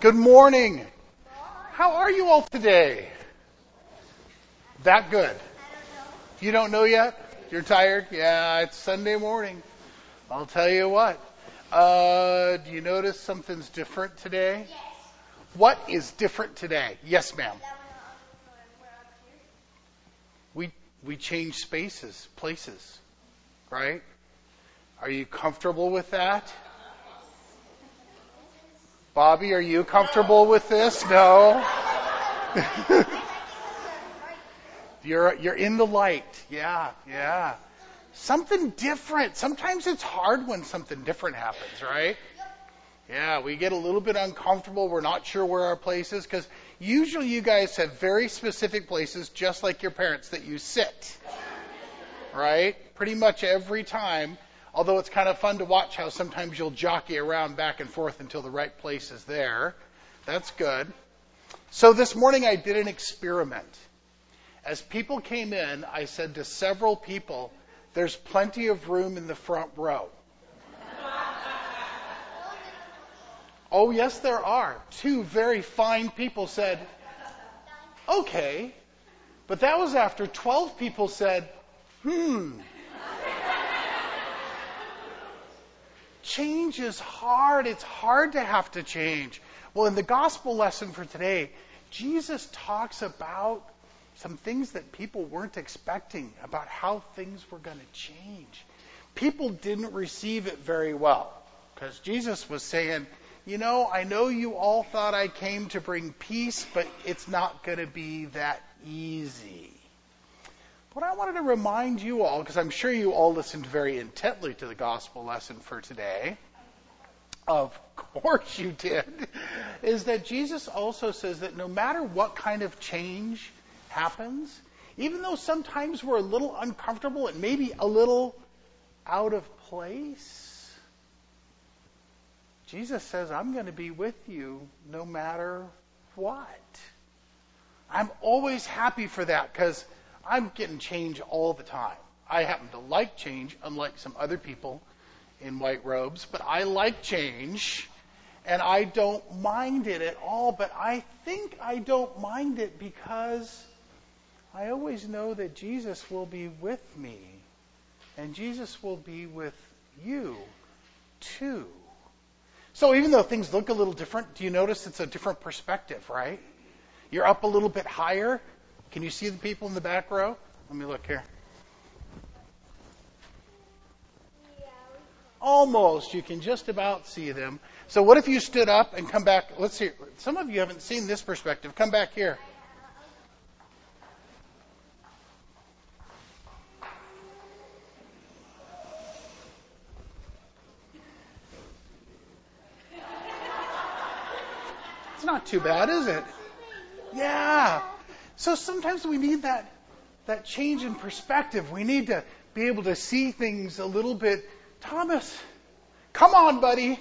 Good morning. How are you all today? That good. You don't know yet? You're tired? Yeah, it's Sunday morning. I'll tell you what. Uh, do you notice something's different today? Yes. What is different today? Yes, ma'am. We we change spaces, places, right? Are you comfortable with that? Bobby, are you comfortable with this? No. you're you're in the light. Yeah, yeah. Something different. Sometimes it's hard when something different happens, right? Yeah, we get a little bit uncomfortable. We're not sure where our place is because usually you guys have very specific places, just like your parents, that you sit. Right? Pretty much every time. Although it's kind of fun to watch how sometimes you'll jockey around back and forth until the right place is there. That's good. So this morning I did an experiment. As people came in, I said to several people, there's plenty of room in the front row. Oh, yes, there are. Two very fine people said, okay. But that was after 12 people said, hmm. Change is hard. It's hard to have to change. Well, in the gospel lesson for today, Jesus talks about some things that people weren't expecting about how things were going to change. People didn't receive it very well because Jesus was saying, you know, I know you all thought I came to bring peace, but it's not going to be that easy. But I wanted to remind you all, because I'm sure you all listened very intently to the gospel lesson for today. Of course you did. Is that Jesus also says that no matter what kind of change happens, even though sometimes we're a little uncomfortable and maybe a little out of place, Jesus says, I'm going to be with you no matter what. I'm always happy for that because I'm getting change all the time. I happen to like change, unlike some other people in white robes, but I like change and I don't mind it at all. But I think I don't mind it because I always know that Jesus will be with me and Jesus will be with you too. So even though things look a little different, do you notice it's a different perspective, right? You're up a little bit higher. Can you see the people in the back row? Let me look here. Almost. You can just about see them. So what if you stood up and come back? Let's see. Some of you haven't seen this perspective. Come back here. It's not too bad, is it? Yeah. So sometimes we need that that change in perspective. We need to be able to see things a little bit. Thomas, come on, buddy.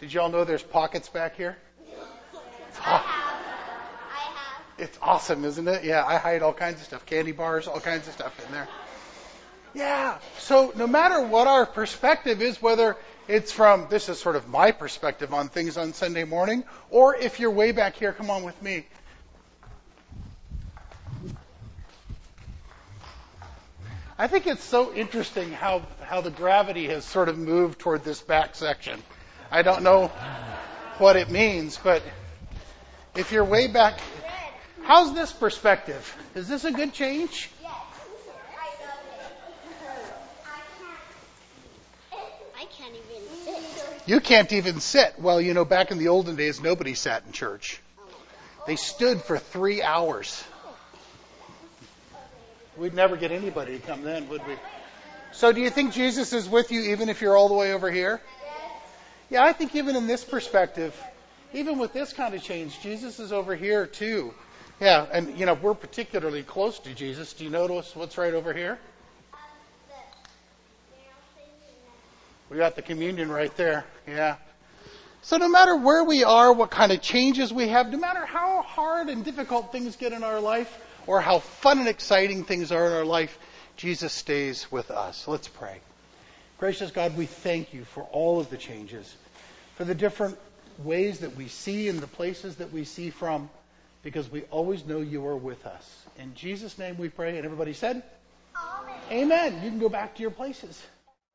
Did y'all know there's pockets back here? I have. I have. It's awesome, isn't it? Yeah, I hide all kinds of stuff, candy bars, all kinds of stuff in there. Yeah. So no matter what our perspective is, whether it's from, this is sort of my perspective on things on Sunday morning, or if you're way back here, come on with me. I think it's so interesting how, how the gravity has sort of moved toward this back section. I don't know what it means, but if you're way back, how's this perspective? Is this a good change? Yes. I love it. I You can't even sit. Well, you know, back in the olden days, nobody sat in church. They stood for three hours. We'd never get anybody to come then, would we? So, do you think Jesus is with you even if you're all the way over here? Yeah, I think even in this perspective, even with this kind of change, Jesus is over here too. Yeah, and you know, we're particularly close to Jesus. Do you notice what's right over here? We got the communion right there. Yeah. So no matter where we are, what kind of changes we have, no matter how hard and difficult things get in our life, or how fun and exciting things are in our life, Jesus stays with us. Let's pray. Gracious God, we thank you for all of the changes, for the different ways that we see and the places that we see from, because we always know you are with us. In Jesus' name we pray, and everybody said, Amen. Amen. You can go back to your places.